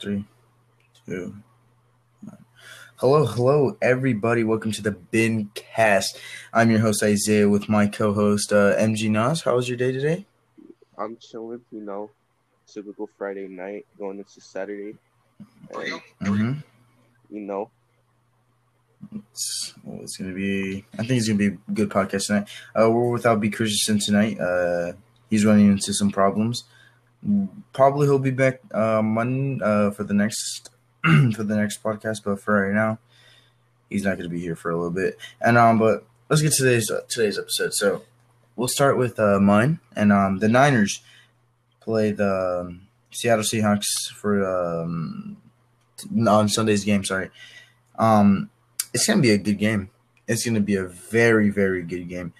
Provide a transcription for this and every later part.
Three, two. one. Hello, hello, everybody. Welcome to the Bin Cast. I'm your host Isaiah with my co-host uh, MG Nas. How was your day today? I'm chilling, you know, typical Friday night going into Saturday. And, Mm-hmm. you know, It's, well, it's gonna be. I think it's gonna be a good podcast tonight. Uh, we're without B. Christensen tonight. Uh, he's running into some problems. Probably he'll be back uh, Monday uh, for the next for the next podcast. But for right now, he's not gonna be here for a little bit. And um, but let's get to today's uh, today's episode. So we'll start with uh, mine and um, the Niners play the um, Seattle Seahawks for um, on Sunday's game. Sorry. Um, it's gonna be a good game. It's gonna be a very, very good game.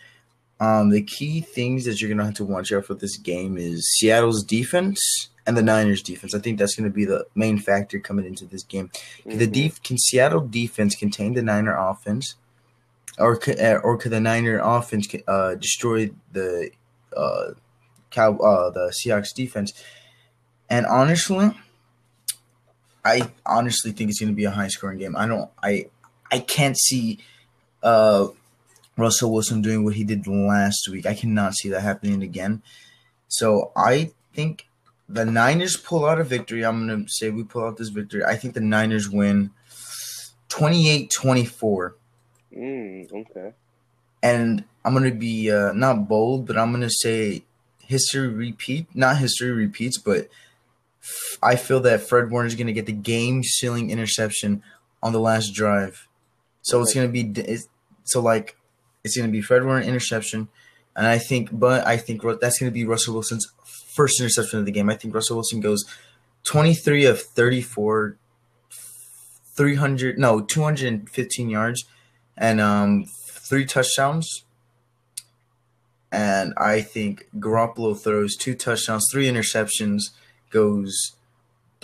Um, the key things that you're gonna have to watch out for this game is Seattle's defense and the Niners' defense. I think that's gonna be the main factor coming into this game. Can The def- can Seattle defense contain the Niner offense, or could, uh, or could the Niner offense uh, destroy the uh, cow uh, the Seahawks defense? And honestly, I honestly think it's going to be a high scoring game. I don't. I I can't see uh, Russell Wilson doing what he did last week. I cannot see that happening again. So I think the Niners pull out a victory. I'm going to say we pull out this victory. I think the Niners win 28-24. mm, okay. And I'm going to be uh, not bold, but I'm going to say history repeat. Not history repeats, but f- I feel that Fred Warner is going to get the game sealing interception on the last drive. So it's going to be it's, so like it's going to be Fred Warner interception, and I think, but I think that's going to be Russell Wilson's first interception of the game. I think Russell Wilson goes 23 of 34, 300 no 215 yards, and um three touchdowns. And I think Garoppolo throws two touchdowns, three interceptions, goes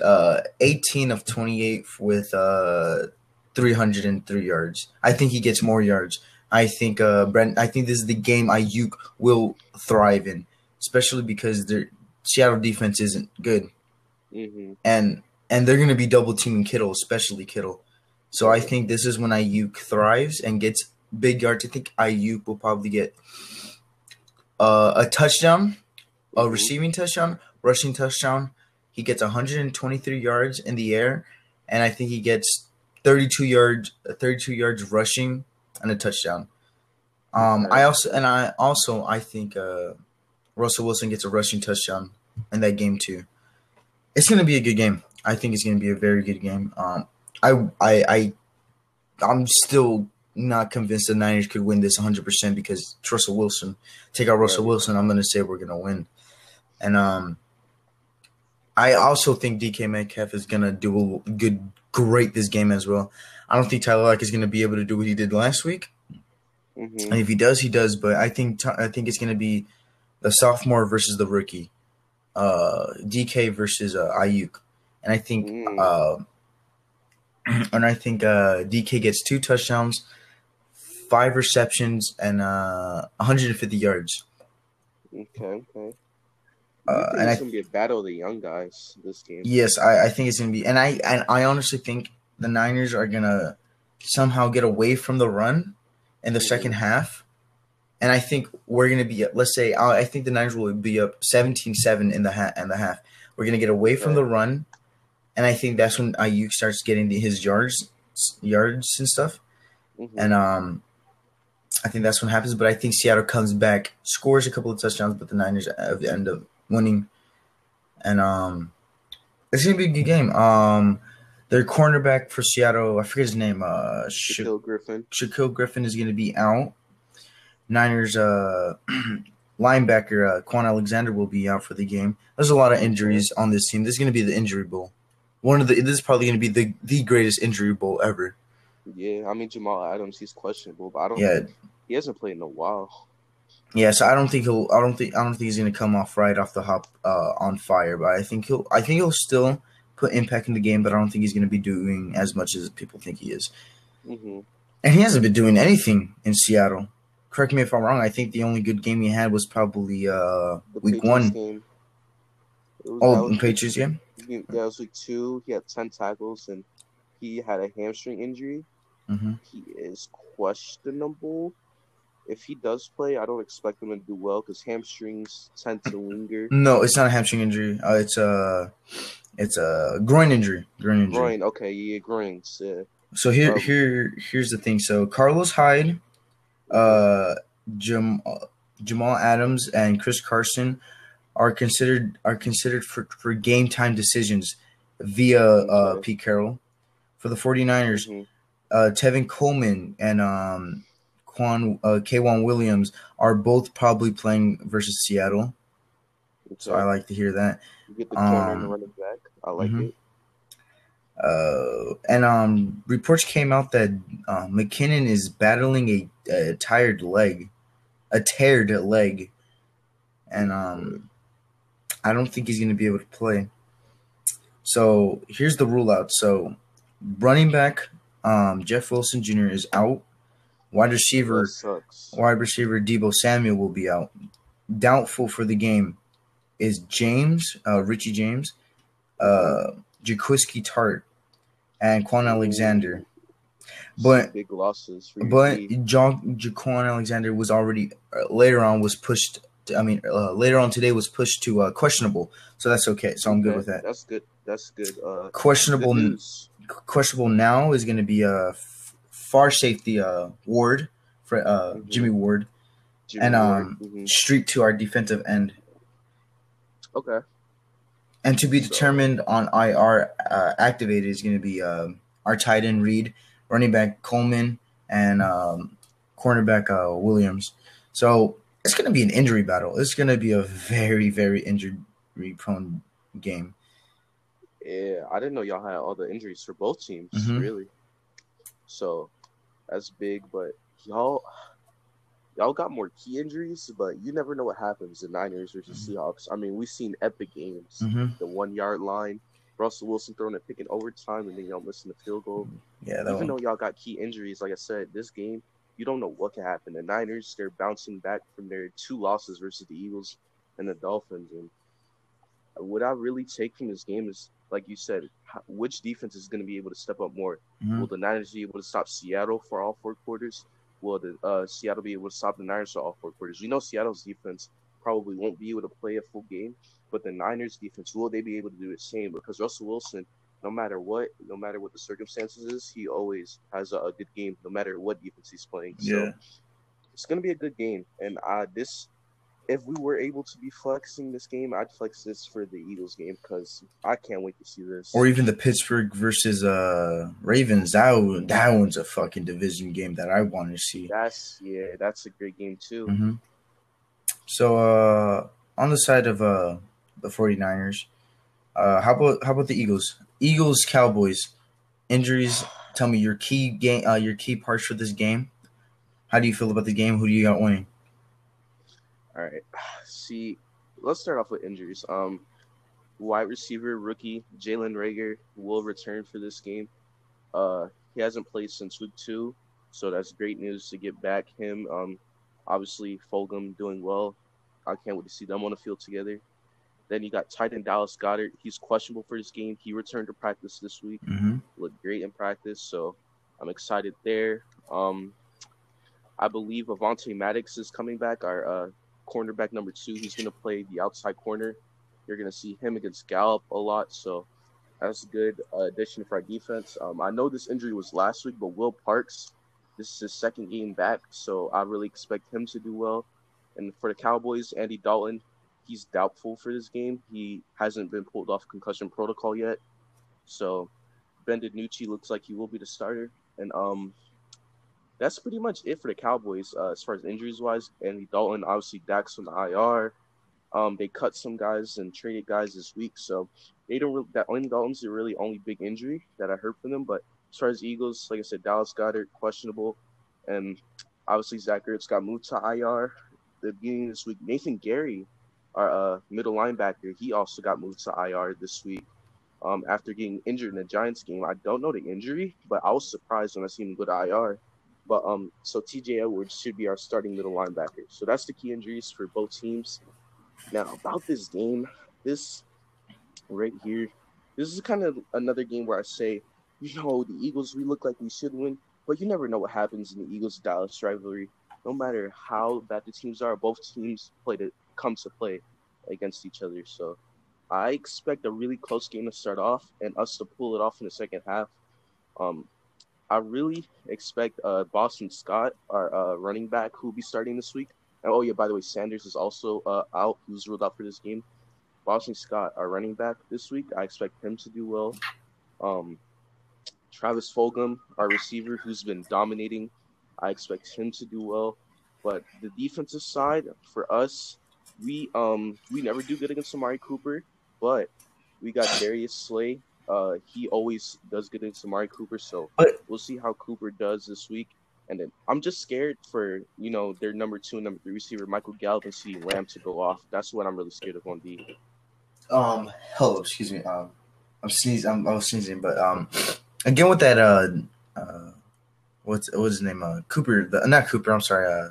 uh, 18 of 28 with uh, 303 yards. I think he gets more yards. I think uh, Brent. I think this is the game Aiyuk will thrive in, especially because their Seattle defense isn't good, hmm and and they're going to be double teaming Kittle, especially Kittle. So I think this is when Aiyuk thrives and gets big yards. I think Aiyuk will probably get uh, a touchdown, a Mhm. receiving touchdown, rushing touchdown. He gets 123 yards in the air, and I think he gets 32 yards, 32 yards rushing and a touchdown. Um. I also and I also I think uh, Russell Wilson gets a rushing touchdown in that game too. It's gonna be a good game. I think it's gonna be a very good game. Um, I I I I'm still not convinced the Niners could win this 100 percent because it's Russell Wilson. Take out Russell. Wilson, I'm gonna say we're gonna win. And um, I also think DK Metcalf is gonna do a good, great this game as well. I don't think Tyler Lock is gonna be able to do what he did last week. hmm And if he does, he does. But I think I think it's going to be the sophomore versus the rookie, uh, DK versus uh, Aiyuk, and I think Mm. uh, and I think uh, DK gets two touchdowns, five receptions, and uh, 150 yards. Okay, okay. Uh, I think and I it's gonna be a battle of the young guys this game. Yes, I, I think it's gonna be, and I and I honestly think the Niners are gonna somehow get away from the run in the second half, and I think we're gonna be. Let's say I I think the Niners will be up 17-7 in the ha- in the half. We're gonna get away from the run, and I think that's when Aiyuk starts getting the, his yards yards and stuff, hmm and um. I think that's what happens, but I think Seattle comes back, scores a couple of touchdowns, but the Niners end up winning, and um, it's gonna be a good game. Um, their cornerback for Seattle, I forget his name. Uh, Sha- Griffin. Shaquill Griffin is gonna be out. Niners uh linebacker uh, Kwon Alexander will be out for the game. There's a lot of injuries on this team. This is gonna be the injury bowl. One of the this is probably gonna be the the greatest injury bowl ever. Yeah, I mean Jamal Adams, he's questionable, but I don't. Yeah, he hasn't played in a while. Yeah, so I don't think he'll. I don't think. I don't think he's gonna come off right off the hop uh, on fire. But I think he'll. I think he'll still put impact in the game. But I don't think he's gonna be doing as much as people think he is. hmm And he hasn't been doing anything in Seattle. Correct me if I'm wrong. I think the only good game he had was probably uh, week Patriots one. game. It was, Oh, was in Patriots game. he- that was week two. He had ten tackles and he had a hamstring injury. hmm He is questionable. If he does play, I don't expect him to do well because hamstrings tend to linger. No, it's not a hamstring injury. Uh, it's a it's a groin injury. Groin injury. Groin, okay, yeah, groins. Yeah. So here Um, here here's the thing. So Carlos Hyde, uh, Jam, Jamal Adams, and Chris Carson are considered are considered for, for game time decisions via uh, Pete Carroll. For the 49ers, Mhm. uh, Tevin Coleman and um, Quan uh, K'Waun Williams are both probably playing versus Seattle. So I like to hear that. You get the corner um, running back. I like mhm. it. Uh, and um, reports came out that uh, McKinnon is battling a, a tired leg, a teared leg, and um, I don't think he's going to be able to play. So here's the rule out. So running back, um, Jeff Wilson Jr. is out. Wide receiver, wide receiver Deebo Samuel will be out. Doubtful for the game is James, uh, Richie James, uh, Jaquiski Tartt, and Kwon Alexander. But big losses for but. Ja- Jaquan Alexander was already uh, later on was pushed. To, I mean, uh, later on today was pushed to uh, questionable, so that's okay. So I'm good Okay, with that. That's good. That's good. Uh, good Questionable, news. questionable now is going to be a f- far safety uh, Ward for uh, Mhm. Jimmy Ward, Jimmy and Ward. um, Mhm. street to our defensive end. Okay. And to be So- determined on IR uh, activated is going to be um, our tight end Reed, running back Coleman, and um, cornerback uh, Williams. So it's going to be an injury battle. It's going to be a very, very injury prone game. Yeah, I didn't know y'all had all the injuries for both teams, Mhm. really. So that's big, but y'all y'all got more key injuries, but you never know what happens in Niners versus Seahawks. I mean, we've seen epic games. Mm-hmm. The one yard line, Russell Wilson throwing a pick in overtime and then y'all missing the field goal. Yeah, Even one. though y'all got key injuries, like I said, this game, you don't know what can happen. The Niners, they're bouncing back from their two losses versus the Eagles and the Dolphins. And what I really take from this game is, like you said, which defense is going to be able to step up more? Mhm. Will the Niners be able to stop Seattle for all four quarters? Will the uh, Seattle be able to stop the Niners for all four quarters? We know Seattle's defense probably won't be able to play a full game, but the Niners defense will they be able to do the same? Because Russell Wilson, no matter what, no matter what the circumstances is, he always has a, a good game, no matter what defense he's playing. So Yeah. it's gonna be a good game, and uh, this. If we were able to be flexing this game, I'd flex this for the Eagles game because I can't wait to see this. Or even the Pittsburgh versus uh, Ravens. That that one's a fucking division game that I want to see. That's yeah, that's a great game too. hmm So uh, on the side of uh, the 49ers, uh, how about how about the Eagles? Eagles Cowboys injuries. Tell me your key game, uh, your key parts for this game. How do you feel about the game? Who do you got winning? All right. See, let's start off with injuries. Um, wide receiver rookie Jalen Reagor will return for this game. Uh, he hasn't played since week two, so that's great news to get back him. Um, obviously Fulgham doing well. I can't wait to see them on the field together. Then you got tight end Dallas Goedert. He's questionable for this game. He returned to practice this week Mm-hmm. looked great in practice, so I'm excited there. Um, I believe Avonte Maddox is coming back, our uh, cornerback number two. He's going to play the outside corner. You're going to see him against Gallup a lot, so that's a good uh, addition for our defense. Um, I know this injury was last week, but Will Parks, this is his second game back, so I really expect him to do well. And for the Cowboys, Andy Dalton, he's doubtful for this game. He hasn't been pulled off concussion protocol yet, so Ben DiNucci looks like he will be the starter, and um, that's pretty much it for the Cowboys uh, as far as injuries wise. Andy Dalton, obviously Dax the IR. Um, they cut some guys and traded guys this week, so they don't. Really, that Andy Dalton's the really only big injury that I heard from them. But as far as Eagles, like I said, Dallas Goedert questionable, and obviously Zach Ertz got moved to IR the beginning of this week. Nathan Gerry, our uh, middle linebacker, he also got moved to IR this week um, after getting injured in the Giants game. I don't know the injury, but I was surprised when I seen him go to IR. But um, so TJ Edwards should be our starting middle linebacker. So that's the key injuries for both teams. Now about this game, this right here. This is kind of another game where I say, you know, the Eagles, we look like we should win, but you never know what happens in the Eagles Dallas rivalry. No matter how bad the teams are, both teams play to come to play against each other. So I expect a really close game to start off and us to pull it off in the second half. Um, I really expect uh, Boston Scott, our uh, running back, who'll be starting this week. And, oh yeah, by the way, Sanders is also uh, out. Who's ruled out for this game. Boston Scott, our running back this week. I expect him to do well. Um, Travis Fulgham, our receiver, who's been dominating. I expect him to do well. But the defensive side for us, we um we never do good against Amari Cooper, but we got Darius Slay. Uh, he always does good against Amari Cooper, so we'll see how Cooper does this week. And then I'm just scared for you know their number two and number three receiver Michael Gallup and CeeDee Lamb to go off. That's what I'm really scared of on D. Um, hello, excuse me. Um, I'm sneezing. I'm, I was sneezing, but um, again with that uh, uh, what's what's his name? Uh, Cooper. The, not Cooper. I'm sorry. Uh,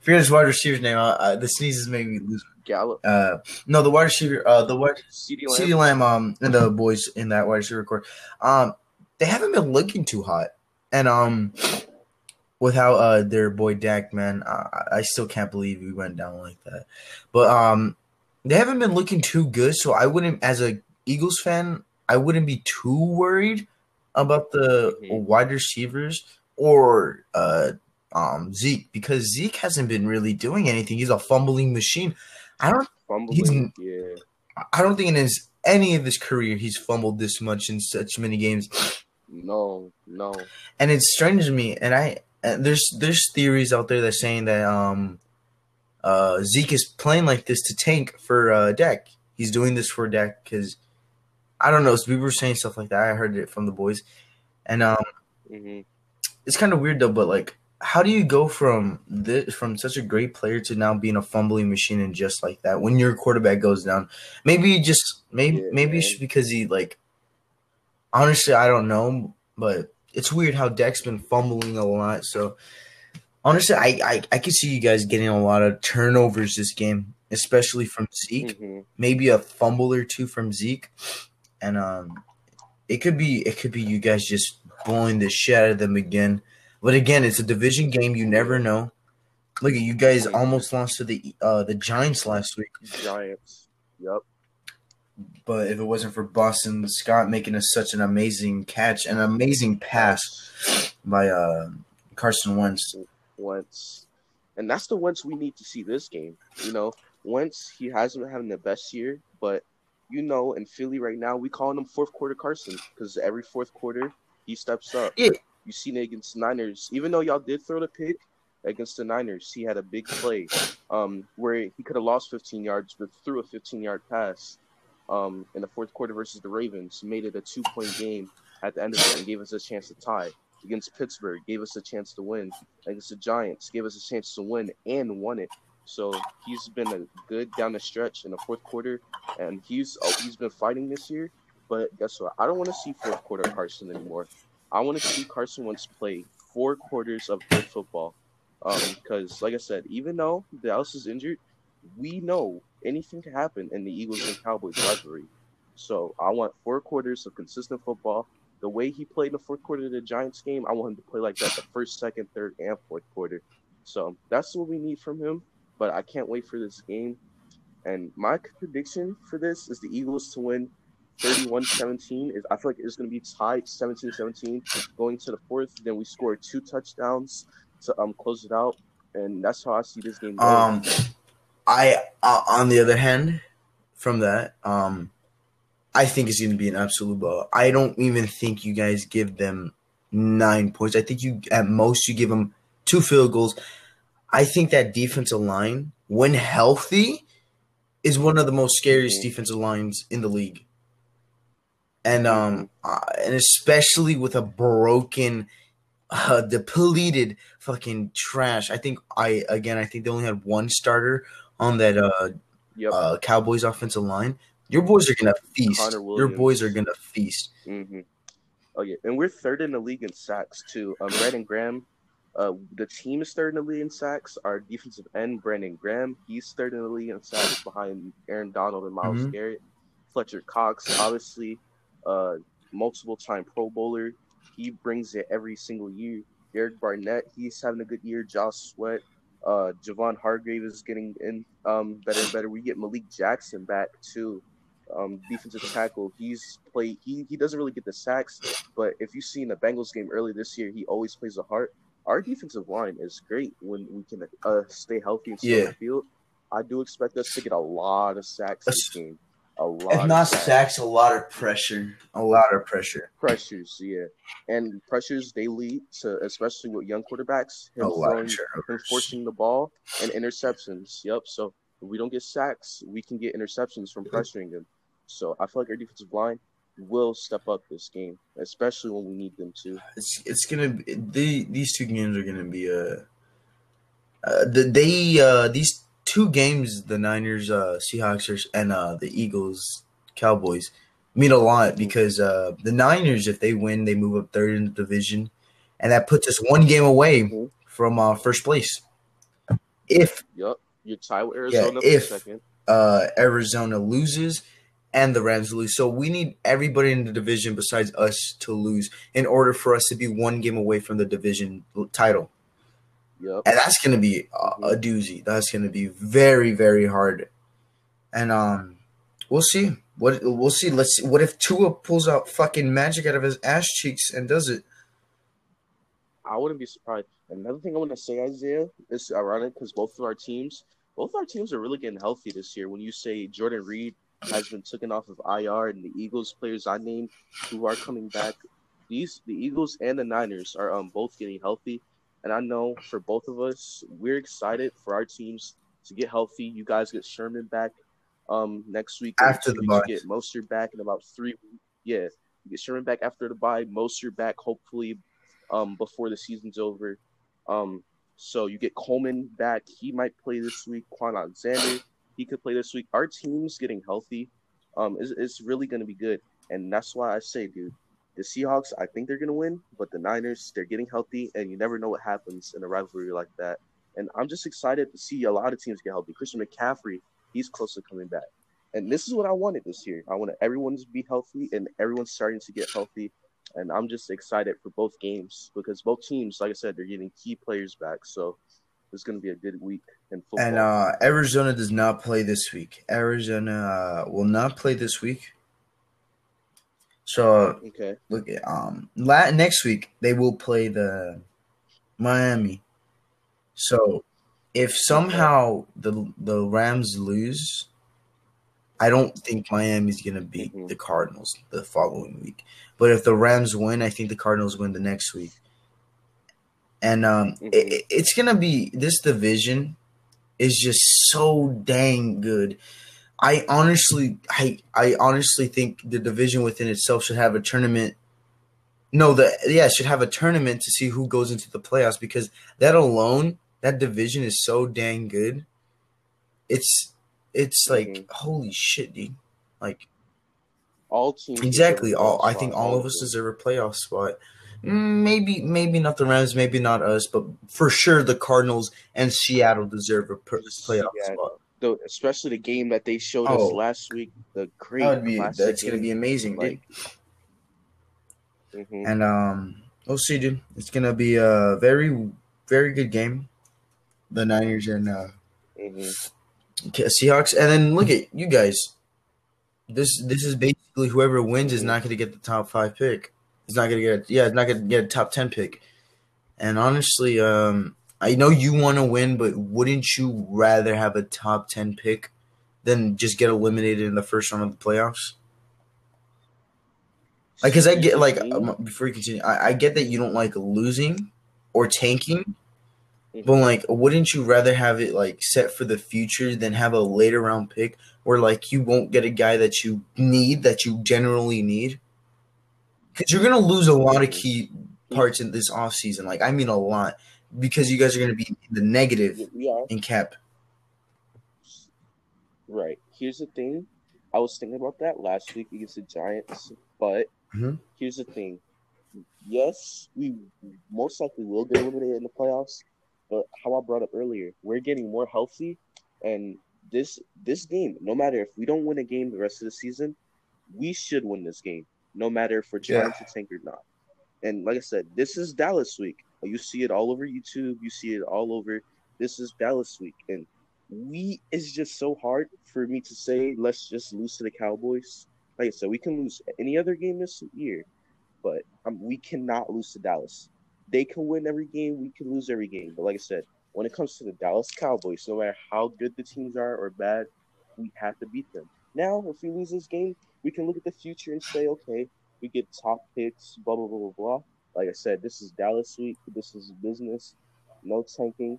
forget his wide receiver's name. Uh, uh, the sneezes made me lose. Gallup, Uh, no, the wide receiver. Uh, the wide CeeDee Lamb. Lamb. Um, and the boys in that wide receiver core. Um, they haven't been looking too hot, and um. With how uh their boy Dak, man, I, I still can't believe we went down like that. But um, they haven't been looking too good, so I wouldn't, as a Eagles fan, I wouldn't be too worried about the Mhm. wide receivers or uh um Zeke because Zeke hasn't been really doing anything. He's a fumbling machine. I don't Fumbling, yeah. I don't think in his any of his career he's fumbled this much in such many games. No, no. And it's strange to me. And I and there's there's theories out there that saying that um uh Zeke is playing like this to tank for uh Dak. He's doing this for Dak because I don't know. People were saying stuff like that. I heard it from the boys, and um hmm it's kind of weird though. But like, how do you go from this from such a great player to now being a fumbling machine and just like that when your quarterback goes down? Maybe just maybe Yeah, maybe it's man. because he like. Honestly, I don't know, but it's weird how Dak's been fumbling a lot. So honestly, I I, I could see you guys getting a lot of turnovers this game, especially from Zeke hmm maybe a fumble or two from Zeke, and um, it could be it could be you guys just blowing the shit out of them again. But again, it's a division game. You never know. Look at you guys almost lost to the uh the Giants last week, Giants. Yep. but if it wasn't for Boston Scott making us such an amazing catch, an amazing pass by uh Carson Wentz. Wentz. And that's the Wentz we need to see this game. You know, Wentz, he hasn't been having the best year, but you know, in Philly right now, we calling him fourth quarter Carson because every fourth quarter he steps up. Yeah. You seen it against Niners. Even though y'all did throw the pick against the Niners, he had a big play um, where he could have lost 15 yards, but threw a 15 yard pass um, in the fourth quarter versus the Ravens, made it a two point game at the end of it and gave us a chance to tie. Against Pittsburgh, gave us a chance to win. Against the Giants, gave us a chance to win and won it. So he's been a good down the stretch in the fourth quarter, and he's oh, he's been fighting this year. But guess what? I don't want to see fourth quarter Carson anymore. I want to see Carson Wentz play four quarters of good football. Um, because, like I said, even though Dallas is injured, we know anything can happen in the Eagles and Cowboys rivalry. So I want four quarters of consistent football. The way he played in the fourth quarter of the Giants game, I want him to play like that the first, second, third, and fourth quarter. So that's what we need from him. But I can't wait for this game. And my prediction for this is the Eagles to win 31-17. Is I feel like it's going to be tied 17-17 going to the fourth. Then we score two touchdowns to um close it out. And that's how I see this game going. Um, I uh, on the other hand, from that, um, I think it's going to be an absolute blow. I don't even think you guys give them nine points. I think you at most you give them two field goals. I think that defensive line, when healthy, is one of the most scariest Mhm. defensive lines in the league. And um, uh, and especially with a broken, uh, depleted fucking trash. I think I again. I think they only had one starter on that uh, yep. uh Cowboys offensive line. Your boys are gonna feast. Your boys are gonna feast. hmm Oh yeah, and we're third in the league in sacks too. Um, Brandon Graham, uh, the team is third in the league in sacks. Our defensive end, Brandon Graham, he's third in the league in sacks behind Aaron Donald and Myles Mhm. Garrett. Fletcher Cox, obviously, uh, multiple time Pro Bowler. He brings it every single year. Derek Barnett, he's having a good year. Josh Sweat, uh, Javon Hargrave is getting in um, better and better. We get Malik Jackson back too, um, defensive tackle. He's played. He he doesn't really get the sacks, but if you've seen the Bengals game early this year, he always plays a heart. Our defensive line is great when we can uh, stay healthy and stay on the field. I do expect us to get a lot of sacks this game. A lot. If of not sacks. a lot of pressure. A lot of pressure. pressures, yeah, and pressures they lead to, especially with young quarterbacks, A him throwing, him forcing the ball and interceptions. Yep. So if we don't get sacks, we can get interceptions from pressuring them. So I feel like our defensive line will step up this game, especially when we need them to. It's it's gonna be the these two games are gonna be uh, uh the, they uh these two games the Niners uh Seahawks are, and uh the Eagles Cowboys mean a lot because uh the Niners if they win they move up third in the division and that puts us one game away Mhm. from uh first place. If Yep. You're tied with Arizona for if- second. uh Arizona loses and the Rams lose. So we need everybody in the division besides us to lose in order for us to be one game away from the division title. Yep. And that's going to be a, a doozy. That's going to be very very hard. And um we'll see. What we'll see. Let's see. What if Tua pulls out fucking magic out of his ass cheeks and does it? I wouldn't be surprised. Another thing I want to say, Isaiah, is ironic because both of our teams, both our teams are really getting healthy this year. When you say Jordan Reed has been taken off of IR and the Eagles players I named who are coming back, these the Eagles and the Niners are um both getting healthy, and I know for both of us, we're excited for our teams to get healthy. You guys get Sherman back um next week. After the bye. get Mostert back in about three. weeks. Yeah, you get Sherman back after the bye. Mostert back hopefully um, before the season's over. Um, so you get Coleman back. He might play this week. Kwon Alexander, he could play this week. Our team's getting healthy. Um, is is really going to be good, and that's why I say, dude, the Seahawks. I think they're going to win, but the Niners, they're getting healthy, and you never know what happens in a rivalry like that. And I'm just excited to see a lot of teams get healthy. Christian McCaffrey, he's close to coming back. And this is what I wanted this year. I wanted everyone to be healthy, and everyone's starting to get healthy and I'm just excited for both games because both teams, like I said, they're getting key players back. So it's going to be a good week in football. And uh Arizona does not play this week. Arizona uh, will not play this week. So okay, look at um la- next week they will play the Miami. So if somehow the the Rams lose, I don't think Miami's gonna beat Mhm. the Cardinals the following week. But if the Rams win, I think the Cardinals win the next week. And um, Mhm. it, it's gonna be this division is just so dang good. I honestly, I, I honestly think the division within itself should have a tournament. No, the yeah should have a tournament to see who goes into the playoffs because that alone, that division is so dang good. It's it's like Mhm. holy shit, dude. Like all teams exactly all. I think all of us deserve a playoff spot. Maybe maybe not the Rams, maybe not us, but for sure the Cardinals and Seattle deserve a playoff Yeah. spot. The- especially the game that they showed Oh. us last week. The great That be that's gonna be amazing, dude. Like, mhm. And um, we'll see, dude. It's gonna be a very, very good game. The Niners and uh, Mhm. Seahawks, and then look at you guys. This this is basically whoever wins is not gonna get the top five pick. It's not gonna get a, yeah, it's not gonna get a top ten pick. And honestly, um, I know you want to win, but wouldn't you rather have a top ten pick than just get eliminated in the first round of the playoffs? Like, cause I get like um, before you continue, I, I get that you don't like losing or tanking, but like, wouldn't you rather have it like set for the future than have a later round pick where like you won't get a guy that you need that you generally need? Because you're gonna lose a lot of key parts in this off season. Like, I mean, a lot because you guys are gonna be in the negative are in cap. right. Here's the thing. I was thinking about that last week against the Giants, but Mhm. here's the thing. Yes, we most likely will get eliminated in the playoffs, but how I brought up earlier, we're getting more healthy, and this this game, no matter if we don't win a game the rest of the season, we should win this game, no matter if we're trying Yeah. to tank or not. And like I said, this is Dallas week. You see it all over YouTube. You see it all over. This is Dallas week, and we it's just so hard for me to say let's just lose to the Cowboys. Like I said, we can lose any other game this year, but um, we cannot lose to Dallas. They can win every game. We can lose every game. But like I said, when it comes to the Dallas Cowboys, no matter how good the teams are or bad, we have to beat them. Now, if we lose this game, we can look at the future and say, okay, we get top picks, blah blah blah blah blah. Like I said, this is Dallas week. This is business. No tanking.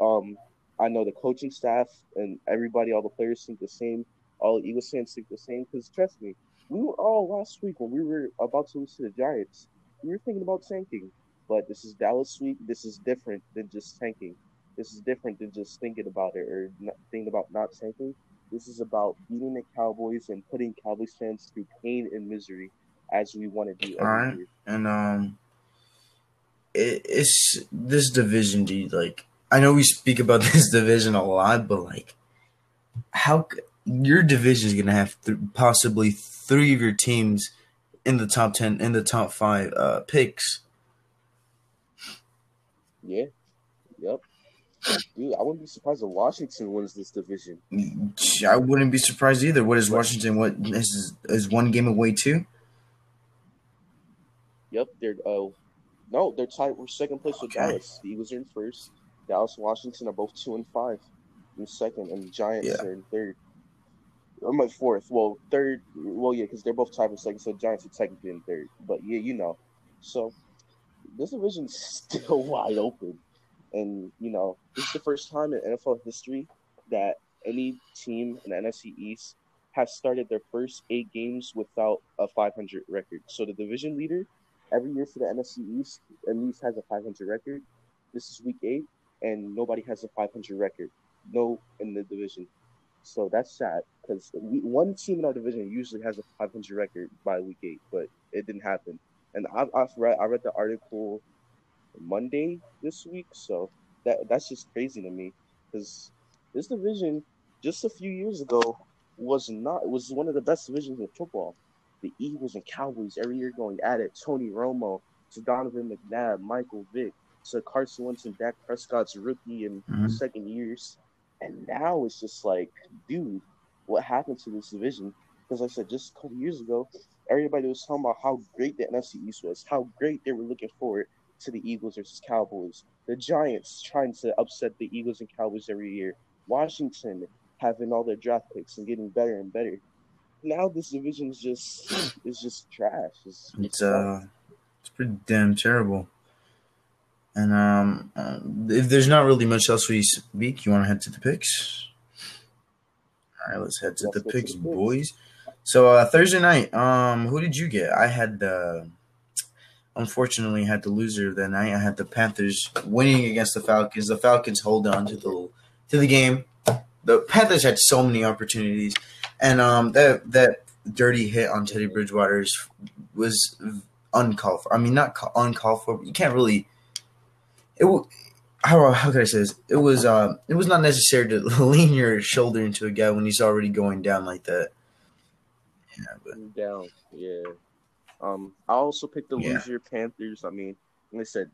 Um, I know the coaching staff and everybody, all the players think the same. All Eagles fans think the same. Because trust me, we were all last week when we were about to lose to the Giants. We were thinking about tanking, but this is Dallas week. This is different than just tanking. This is different than just thinking about it or not thinking about not tanking. This is about beating the Cowboys and putting Cowboys fans through pain and misery as we want to do Alright. year. and um, it, it's this division, dude. Like, I know we speak about this division a lot, but like, how your division is gonna have th- possibly three of your teams in the top ten, in the top five uh, picks. Yeah. Yep. Dude, I wouldn't be surprised if Washington wins this division. I wouldn't be surprised either. What is Washington? What is is one game away too? Yep, they're uh no, they're tied We're second place with Okay. Dallas. The Eagles are in first. Dallas and Washington are both two and five in second, and the Giants Yeah. are in third. I'm at fourth. Well, third. Well, yeah, because they're both tied for second, so Giants are technically in third. But yeah, you know. So this division's still wide open, and you know this is the first time in NFL history that any team in the NFC East has started their first eight games without a 500 record. So the division leader every year for the NFC East at least has a 500 record. This is week eight, and nobody has a 500 record. No in the division. So that's sad because one team in our division usually has a 500 record by week eight, but it didn't happen. And I've, I've read I read the article Monday this week, so that that's just crazy to me because this division just a few years ago was not was one of the best divisions in football the Eagles and Cowboys every year going at it. Tony Romo to Donovan McNabb, Michael Vick to Carson Wentz and Dak Prescott's rookie and Mhm. second years. And now it's just like, dude, what happened to this division? Because like I said just a couple years ago, everybody was talking about how great the NFC East was, how great they were looking forward to the Eagles versus Cowboys. The Giants trying to upset the Eagles and Cowboys every year. Washington having all their draft picks and getting better and better now this division is just is just trash. It's, It's uh, it's pretty damn terrible. And um, uh, if there's not really much else we speak, you want to head to the picks? All right, let's head to Let's the go to picks, the picks. boys. So uh, Thursday night, um, who did you get? I had the, unfortunately, had the loser of that night. I had the Panthers winning against the Falcons. The Falcons hold on to the to the game. The Panthers had so many opportunities, and um, that that dirty hit on Teddy Bridgewater's was uncalled for. I mean, not ca- uncalled for. But you can't really. It how how can I say this? It was uh it was not necessary to lean your shoulder into a guy when he's already going down like that. Yeah, but down. Yeah. Um, I also picked the Yeah. loser Panthers. I mean, like I said,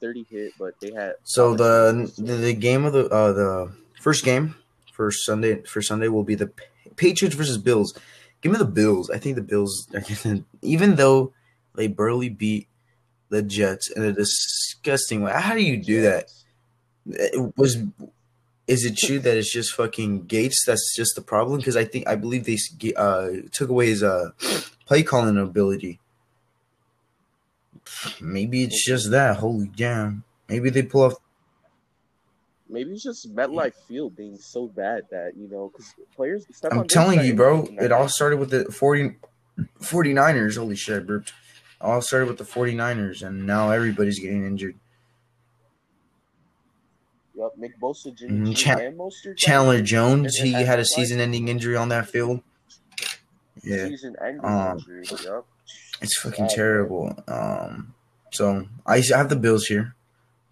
thirty hit, but they had so the the, the game of the uh the first game for Sunday for Sunday will be the Patriots versus Bills. Give me the Bills. I think the Bills are gonna even though they barely beat the Jets in a disgusting way. How do you do that? It was is it true that it's just fucking Gase that's just the problem? Because I think I believe they uh, took away his uh, play calling ability. Maybe it's just that. Holy damn! Maybe they pull off. Maybe it's just MetLife Field being so bad that you know because players. I'm telling you, bro. injured in that It all started with the 40, 49ers. Holy shit, I burped. It all started with the 49ers, and now everybody's getting injured. Yep, Nick Bosa, Jimmy Mhm. G, and Mostert. Chandler. Jones, he had a season-ending injury on that field. Yeah. Season-ending Um, injury. Yep. It's fucking terrible. Um, so I have the Bills here.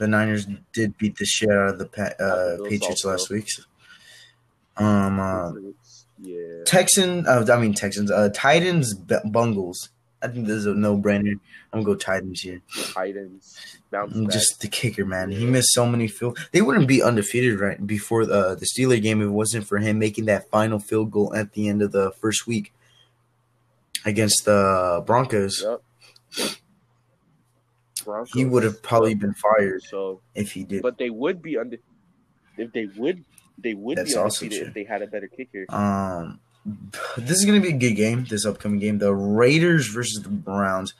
The Niners did beat the shit out of the uh, Patriots last week. Um, uh, Yeah. Texan, uh, I mean Texans, uh, Titans, Bungles. I think this is a no brainer. I'm gonna go Titans here. Titans. Just the kicker, man. He missed so many field. They wouldn't be undefeated right before the the Steeler game if it wasn't for him making that final field goal at the end of the first week against the Broncos. Yep. Broncos. He would have probably been fired So, if he did. but they would be under. If they would, they would That's be also undefeated true. if they had a better kicker. Um, this is gonna be a good game. This upcoming game, the Raiders versus the Browns.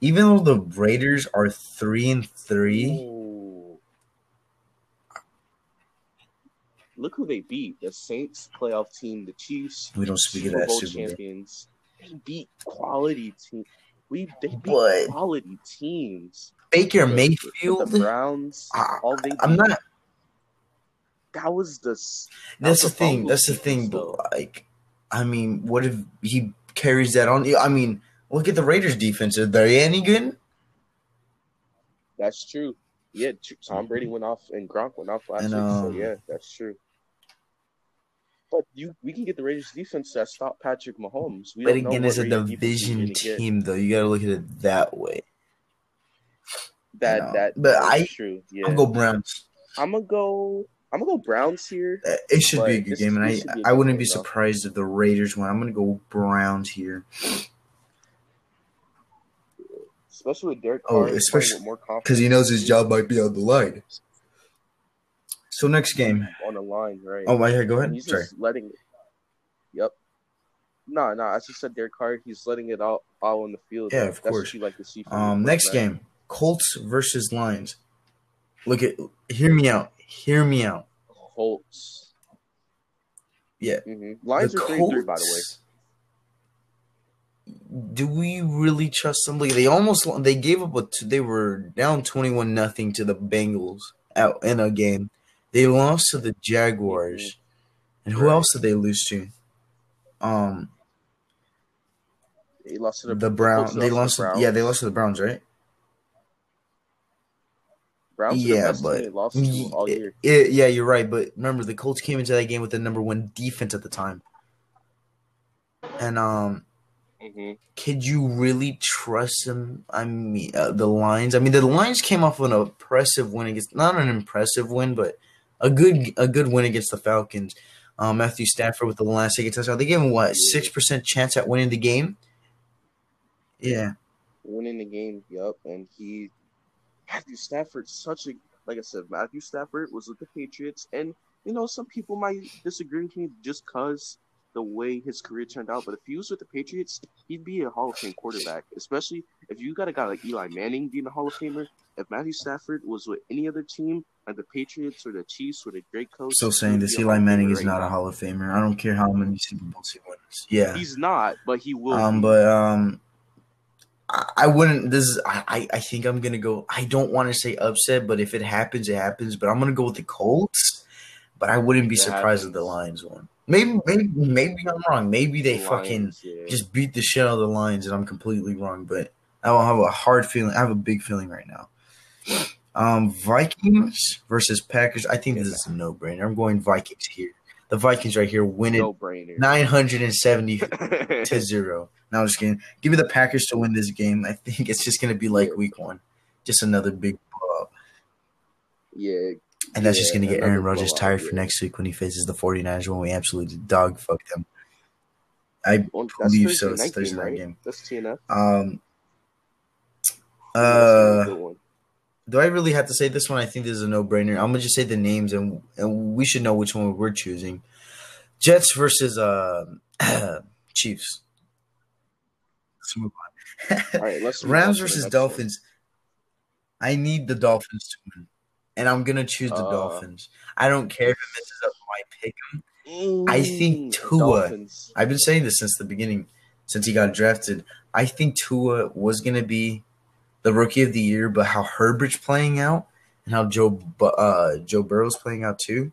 Even though the Raiders are three and three, Ooh. Look who they beat: the Saints playoff team, the Chiefs, we don't speak of that Bowl Super Bowl. champions. They beat quality team. We they beat But- quality teams. Baker Mayfield. the Browns, I- all they I'm beat- not. That was the. that That's the was thing. That's the thing. though. But like, I mean, what if he carries that on? I mean, look at the Raiders' defense. Are they any good? That's true. Yeah, Tom Brady went off and Gronk went off last And, week. So um, yeah, that's true. But you, we can get the Raiders defense that stop Patrick Mahomes. We But again, it's a Raiders division team, though. You got to look at it that way. That know. that But I- true. Yeah, I'll go Browns. I'm gonna go. I'm gonna go Browns here. Uh, It should be a good game, and I should be a I wouldn't be though. surprised if the Raiders win. I'm gonna go Browns here. Especially with Derek Oh, Carr, playing especially- with more confidence because he knows his job might be on the line. So next game. on the line, right? Oh my god, go And ahead. he's Sorry. just letting. Yep. No, no. I just said Derek Carr. He's letting it all, all on the field. Yeah, of that's what course. you like to see. From Um, next quarterback. game, Colts versus Lions. Look at, hear me out. Hear me out. Colts. Yeah, hmm Lions the are three three, by the way. Do we really trust them? Like they almost they gave up a they were down twenty one nothing to the Bengals out in a game. They lost to the Jaguars, and who else did they lose to? Um, They lost to the, the Brown. Colts They lost. to the To, Browns. yeah, they lost to the Browns, right? Browns. yeah, but It- it- yeah, you're right. But remember, the Colts came into that game with the number one defense at the time, and um, hmm could you really trust them? I mean, uh, the Lions. I mean, the Lions came off an impressive win against not an impressive win, but a good a good win against the Falcons. Um, Matthew Stafford with the last second touchdown. They gave him what six percent chance at winning the game. Yeah, Winning the game. Yep, and he Matthew Stafford, such a like I said, Matthew Stafford was with the Patriots, and you know some people might disagree with me just cause the way his career turned out. But if he was with the Patriots, he'd be a Hall of Fame quarterback. Especially if you got a guy like Eli Manning being a Hall of Famer. If Matthew Stafford was with any other team, the Patriots or the Chiefs with a great coach, still saying this. Eli Manning is not a Hall of Famer. I don't care how many Super Bowls he wins. Yeah, He's not, but he will. Um, be. but um, I, I wouldn't. This is. I, I. Think I'm gonna go. I don't want to say upset, but if it happens, it happens. But I'm gonna go with the Colts. But I wouldn't be It surprised if the. Lions won. Maybe, maybe, maybe I'm wrong. Maybe they The fucking Lions, yeah. just beat the shit out of the Lions, and I'm completely wrong. But I will have a hard feeling. I have a big feeling right now. Um, Vikings versus Packers. I think this is a no brainer. I'm going Vikings here. The Vikings right here win it no brainer. 970 to zero. Now I'm just kidding. Give me the Packers to win this game. I think it's just going to be like week one. Just another big blowout. yeah, And that's just going to get Aaron Rodgers tired for next week when he faces the 49ers when we absolutely dog fuck them. I Well, believe so. It's night Thursday game, night right? game. That's TNF. Um, uh. Do I really have to say this one? I think this is a no brainer. I'm gonna just say the names, and and we should know which one we're choosing. Jets versus uh, Chiefs. Let's move on. All right, let's Rams versus one. Dolphins. I need the Dolphins to win, and I'm gonna choose the Uh. Dolphins. I don't care if it messes up my pick. I think Tua- Dolphins. I've been saying this since the beginning, since he got drafted. I think Tua was gonna be the rookie of the year, but how Herbert's playing out and how Joe uh, Joe Burrow's playing out too,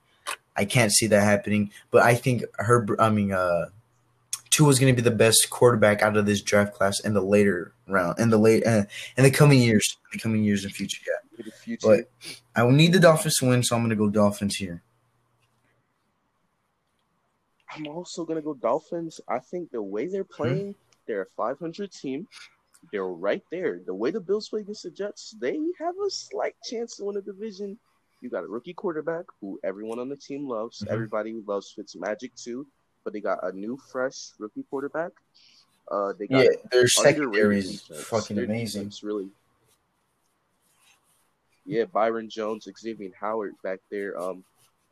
I can't see that happening. But I think Herbert, I mean, uh, Tua's gonna be the best quarterback out of this draft class in the later round, in the late, uh, in the coming years, in the coming years and future. Yeah, future. but I will need the Dolphins to win, so I'm gonna go Dolphins here. I'm also gonna go Dolphins. I think the way they're Mm-hmm. playing, they're a 500 team. They're right there. The way the Bills play against the Jets, they have a slight chance to win a division. You got a rookie quarterback who everyone on the team loves. Mhm. Everybody loves Fitzmagic too, but they got a new, fresh rookie quarterback. Uh, they got Yeah, their secondary is fucking Their amazing. really. Yeah, Byron Jones, Xavien Howard back there. Um,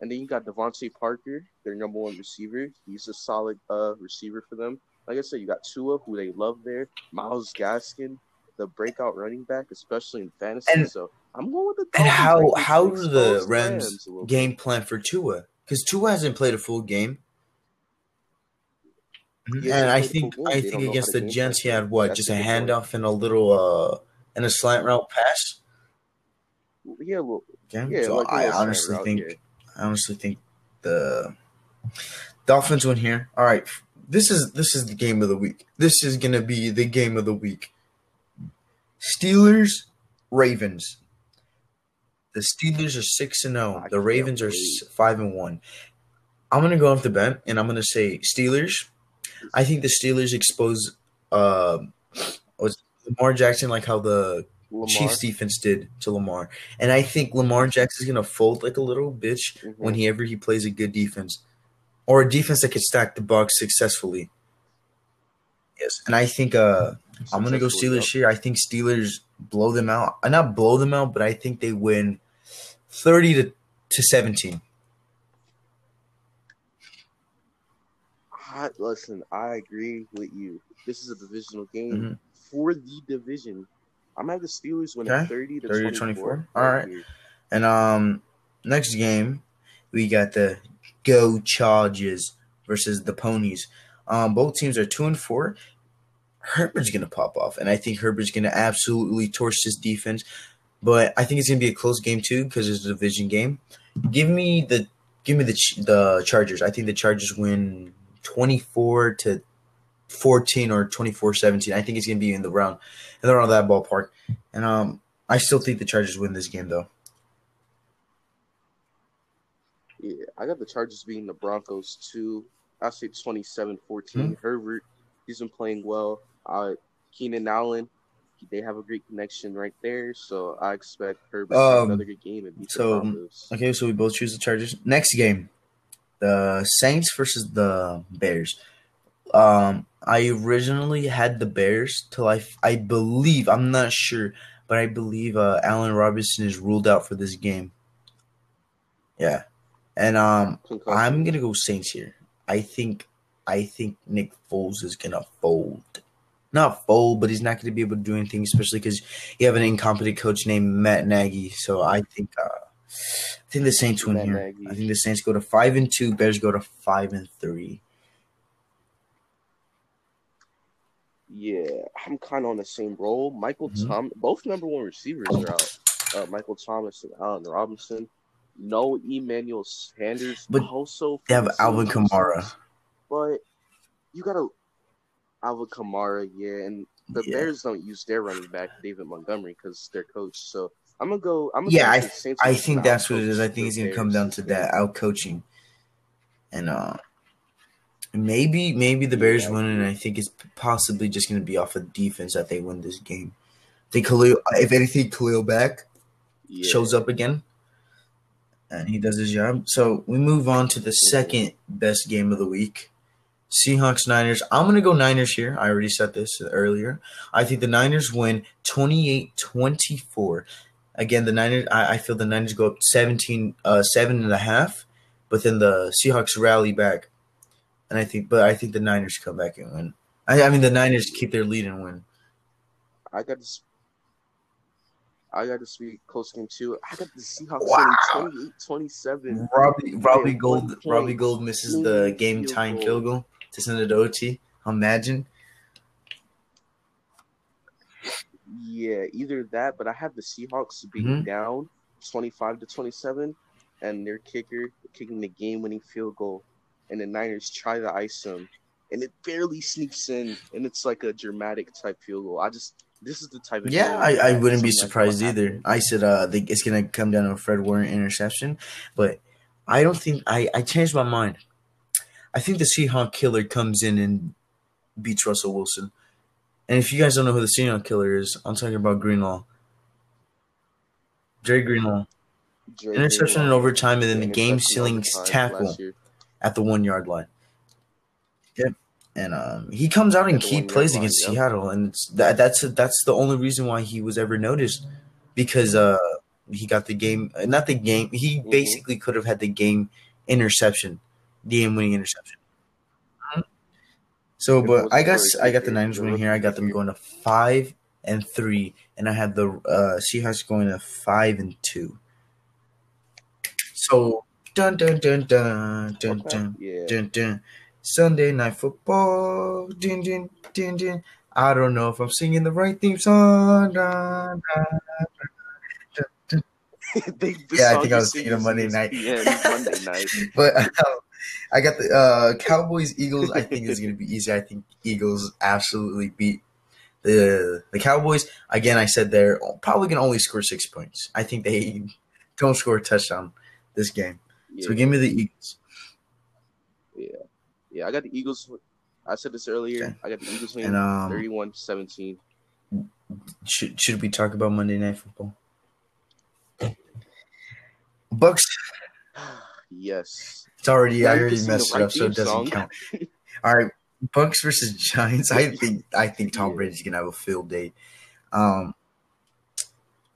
and then you got DeVante Parker, their number one receiver. He's a solid uh receiver for them. Like I said, you got Tua, who they love there. Myles Gaskin, the breakout running back, especially in fantasy. And- so I'm going with the. And Dolphins how how to do the Rams a little bit. game plan for Tua? Because Tua hasn't played a full game. Yeah, and I think. I They think against the Gents he had what just a a good point. handoff and a little uh and a slant route pass. Yeah, well, Okay, yeah. so like I honestly route, think yeah. I honestly think the Dolphins win here. All right, this is this is the game of the week. This is gonna be the game of the week. Steelers, Ravens. The Steelers are six and zero. The Ravens are five and one. I'm gonna go off the bat, and I'm gonna say Steelers. I think the Steelers expose uh, was Lamar Jackson like how the Lamar. Chiefs defense did to Lamar, and I think Lamar Jackson's gonna fold like a little bitch Mhm. whenever he plays a good defense or a defense that could stack the box successfully. Yes, and I think uh, I'm gonna go Steelers here. I think Steelers blow them out. Uh, not blow them out, but I think they win thirty to to seventeen. I, listen, I agree with you. This is a divisional game Mhm. for the division. I'm at the Steelers winning Okay. 30 to 30 to 24. 24. All right. And um, next game we got the Go Chargers versus the Ponies. Um, both teams are two and four. Herbert's gonna pop off, and I think Herbert's gonna absolutely torch this defense. But I think it's gonna be a close game too because it's a division game. Give me the give me the the Chargers. I think the Chargers win twenty four to fourteen or 24-17. I think it's gonna be in the round and they're around that ballpark. And um, I still think the Chargers win this game though. Yeah, I got the Chargers beating the Broncos too. I say 27 14. Hmm. Herbert, he's been playing well. Uh, Keenan Allen, they have a great connection right there. So I expect Herbert to have Um, another good game and beat so, the Broncos. Okay, so we both choose the Chargers. Next game, the Saints versus the Bears. Um, I originally had the Bears till I, I believe I'm not sure, but I believe uh, Allen Robinson is ruled out for this game. Yeah, and um, I'm gonna go Saints here. I think I think Nick Foles is gonna fold. Not fold, but he's not gonna be able to do anything, especially because you have an incompetent coach named Matt Nagy. So I think uh, I think the Saints win Matt here. Nagy. I think the Saints go to five and two. Bears go to five and three. Yeah, I'm kind of on the same role. Michael Mhm. Tom, both number one receivers are out. Uh, Michael Thomas and Allen Robinson. No Emmanuel Sanders. But also They have Alvin Kamara. But you gotta Alvin Kamara, yeah, and the Yeah. Bears don't use their running back David Montgomery because their coach. So I'm gonna go. I'm gonna Yeah, go I with the Saints I think that's what it is. I think it's gonna come down to that out coaching, and uh, maybe maybe the Bears Yeah, win, and. I think it's possibly just gonna be off of defense that they win this game. I think Khalil, if anything, Khalil back Yeah. shows up again, and he does his job. So we move on to the second best game of the week. Seahawks Niners. I'm going to go Niners here. I already said this earlier. I think the Niners win 28 24. Again, the Niners, I, I feel the Niners go up 17, uh, seven and a half, but then the Seahawks rally back. And I think, but I think the Niners come back and win. I, I mean, the Niners keep their lead and win. I got. I got this be close game too. I got the Seahawks Wow. winning 28-27. Robbie, Robbie Yeah, Gould. Robbie Gould misses the game Field time field goal to send it to OT. Imagine. Yeah, either that, but I have the Seahawks being Mhm. down 25 to 27, and their kicker kicking the game-winning field goal, and the Niners try to ice him, and it barely sneaks in, and it's like a dramatic type field goal. I just this is the type of Yeah, I, I wouldn't be something like surprised either. I said uh, it's gonna come down to a Fred Warner interception, but I don't think I, I changed my mind. I think the Seahawk killer comes in and beats Russell Wilson. And if you guys don't know who the Seahawk killer is, I'm talking about Greenlaw. Jerry Greenlaw. Dre Interception in overtime and then the game sealing tackle at the one yard line. And um, he comes out in the key plays line, against yep. Seattle, and it's, that that's that's the only reason why he was ever noticed, because uh he got the game, uh, not the game. He Mhm. basically could have had the game interception, the game winning interception. So, but I guess I got the Niners winning here. I got them going to five and three, and I had the uh, Seahawks going to five and two. So dun dun dun dun dun dun Yeah. dun dun. Sunday night football. Dun dun dun dun. I don't know if I'm singing the right theme song. Dun, They- the Yeah, I think I was sing thinking of Monday night. Monday night. But um, I got the uh, Cowboys Eagles. I think is going to be easy. I think Eagles absolutely beat the the Cowboys. Again, I said they're probably going to only score six points. I think they don't score a touchdown this game. Yeah. So give me the Eagles. Yeah, I got the Eagles. I said this earlier. Okay. I got the Eagles winning um, 31 17. should should we talk about Monday Night Football? Bucks. Yes. It's already I already can sing the messed it right up, so it doesn't song. count. All right, Bucks versus Giants. I think I think Tom Yeah. Brady's gonna have a field day. Um,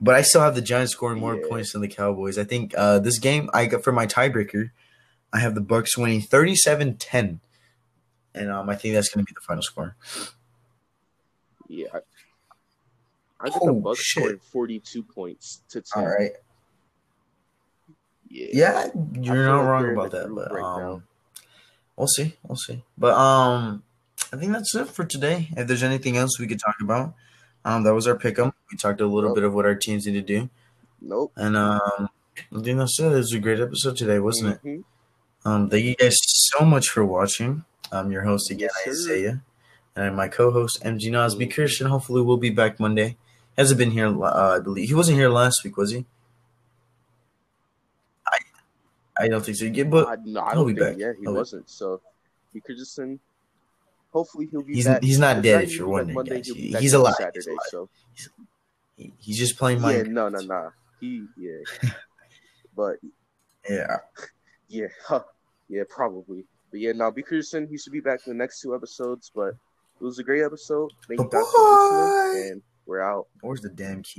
but I still have the Giants scoring more Yeah. points than the Cowboys. I think uh, this game I got for my tiebreaker. I have the Bucks winning 37-10. And um, I think that's gonna be the final score. Yeah. I, I got the Oh, Bucks shit. scoring 42 points to 10. All right, Yeah. yeah, you're not wrong about that, but right um, we'll see, we'll see. But um, I think that's it for today. If there's anything else we could talk about, um, that was our pick'em. We talked a little Nope. bit of what our teams need to do. Nope. And um, I think that's it. It was a great episode today, wasn't it? Mhm. Um, thank you guys so much for watching. I'm your host again, Yes. Isaiah, and my co-host MG Nosby. Christian. Hopefully, we'll be back Monday. Hasn't been here, uh, I believe. He wasn't here last week, was he? I, I don't think so. Yeah, but I, no, I he'll don't be think, back. yeah, he He'll wasn't. So, he could just send. Hopefully, he'll be He's- back. he's not dead, if you're wondering, Monday, guys. he'll be He- he's alive. Saturday, He's alive. so. he, he's just playing Yeah, no, no, no. He, yeah. but, Yeah. yeah, huh, yeah, probably. But yeah, now B. He should be back in the next two episodes. But it was a great episode. Thank you guys for listening, and we're out. Where's the damn key?